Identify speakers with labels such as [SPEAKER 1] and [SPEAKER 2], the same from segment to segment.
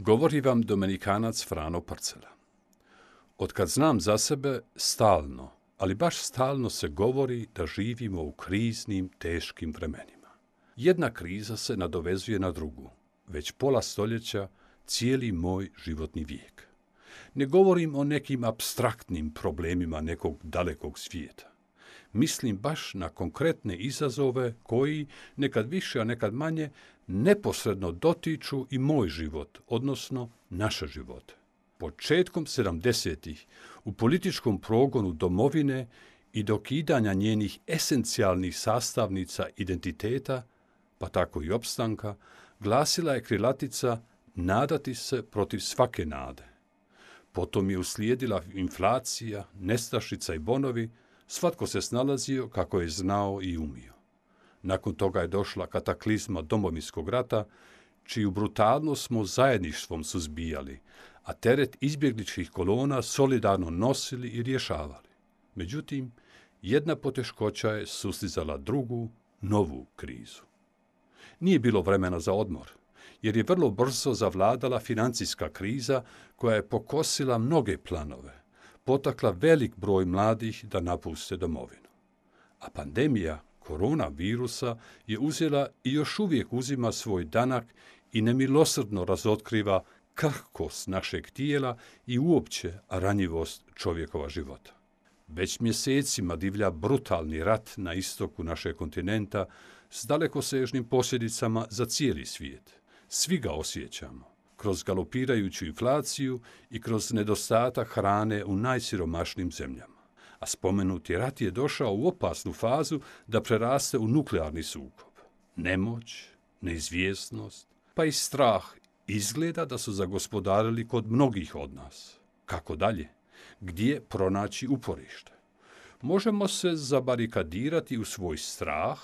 [SPEAKER 1] Govori vam Dominikanac Frano Parcela. Otkad znam za sebe, stalno, ali baš stalno se govori da živimo u kriznim, teškim vremenima. Jedna kriza se nadovezuje na drugu. Već pola stoljeća, cijeli moj životni vijek. Ne govorim o nekim abstraktnim problemima nekog dalekog svijeta. Mislim baš na konkretne izazove koji, nekad više, a nekad manje, neposredno dotiču i moj život, odnosno naše živote. Početkom 70-ih u političkom progonu domovine i dokidanja njenih esencijalnih sastavnica identiteta, pa tako i opstanka, glasila je krilatica nadati se protiv svake nade. Potom je uslijedila inflacija, nestašica i bonovi, svatko se snalazio kako je znao i umio. Nakon toga je došla kataklizma domovinskog rata, čiju brutalnost smo zajedništvom suzbijali, a teret izbjegličkih kolona solidarno nosili i rješavali. Međutim, jedna poteškoća je sustizala drugu, novu krizu. Nije bilo vremena za odmor, jer je vrlo brzo zavladala financijska kriza koja je pokosila mnoge planove, potakla velik broj mladih da napuste domovinu. A pandemija koronavirusa je uzela i još uvijek uzima svoj danak i nemilosrdno razotkriva krhkost našeg tijela i uopće ranjivost čovjekova života. Već mjesecima divlja brutalni rat na istoku našeg kontinenta s dalekosežnim posljedicama za cijeli svijet. Svi ga osjećamo, kroz galopirajuću inflaciju i kroz nedostatak hrane u najsiromašnijim zemljama a spomenuti rat je došao u opasnu fazu da preraste u nuklearni sukob. Nemoć, neizvjesnost, pa i strah izgleda da su zagospodarili kod mnogih od nas. Kako dalje? Gdje pronaći uporište? Možemo se zabarikadirati u svoj strah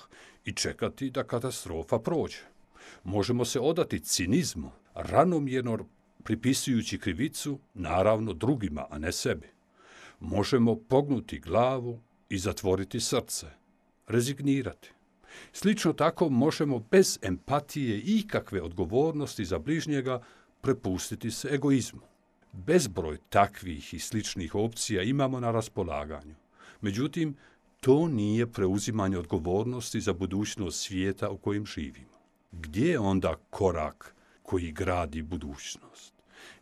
[SPEAKER 1] i čekati da katastrofa prođe. Možemo se odati cinizmu, ranomjerno pripisujući krivicu, naravno drugima, a ne sebi možemo pognuti glavu i zatvoriti srce, rezignirati. Slično tako možemo bez empatije i ikakve odgovornosti za bližnjega prepustiti se egoizmu. Bezbroj takvih i sličnih opcija imamo na raspolaganju. Međutim, to nije preuzimanje odgovornosti za budućnost svijeta u kojem živimo. Gdje je onda korak koji gradi budućnost?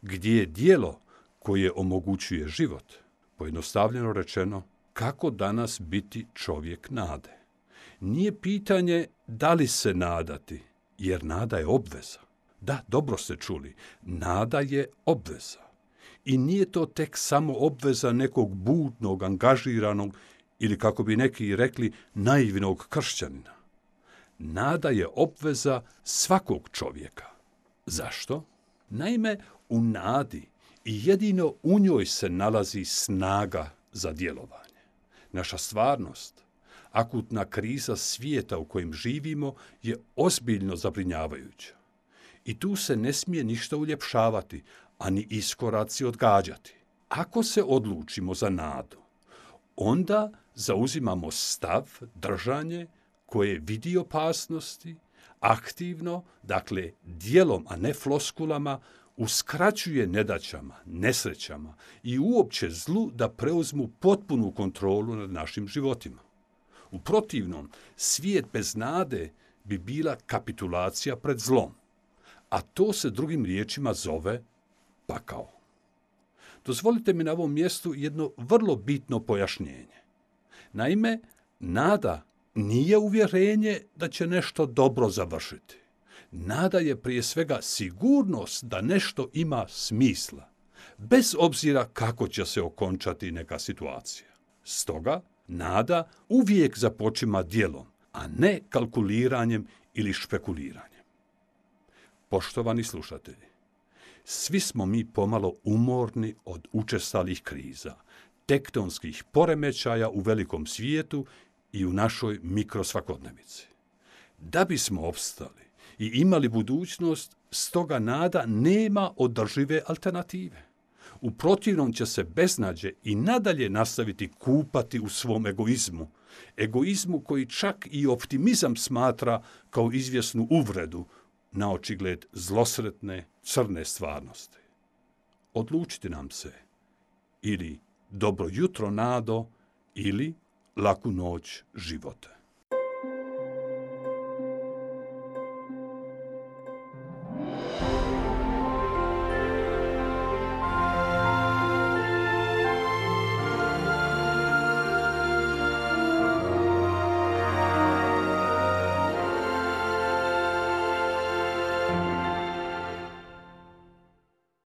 [SPEAKER 1] Gdje je dijelo koje omogućuje život? Pojednostavljeno rečeno, kako danas biti čovjek nade? Nije pitanje da li se nadati, jer nada je obveza. Da, dobro ste čuli, nada je obveza. I nije to tek samo obveza nekog budnog, angažiranog ili kako bi neki rekli naivnog kršćanina. Nada je obveza svakog čovjeka. Zašto? Naime, u nadi i jedino u njoj se nalazi snaga za djelovanje. Naša stvarnost, akutna kriza svijeta u kojem živimo je ozbiljno zabrinjavajuća. I tu se ne smije ništa uljepšavati, ani iskoraci odgađati. Ako se odlučimo za nadu, onda zauzimamo stav, držanje koje vidi opasnosti, aktivno, dakle dijelom, a ne floskulama, uskraćuje nedaćama, nesrećama i uopće zlu da preuzmu potpunu kontrolu nad našim životima. U protivnom, svijet bez nade bi bila kapitulacija pred zlom, a to se drugim riječima zove pakao. Dozvolite mi na ovom mjestu jedno vrlo bitno pojašnjenje. Naime, nada nije uvjerenje da će nešto dobro završiti. Nada je prije svega sigurnost da nešto ima smisla, bez obzira kako će se okončati neka situacija. Stoga, nada uvijek započima djelom, a ne kalkuliranjem ili špekuliranjem. Poštovani slušatelji, Svi smo mi pomalo umorni od učestalih kriza, tektonskih poremećaja u velikom svijetu i u našoj mikrosvakodnevici. Da bismo opstali i imali budućnost, stoga nada nema održive alternative. U protivnom će se beznađe i nadalje nastaviti kupati u svom egoizmu. Egoizmu koji čak i optimizam smatra kao izvjesnu uvredu na očigled zlosretne crne stvarnosti. Odlučiti nam se ili dobro jutro nado ili laku noć života.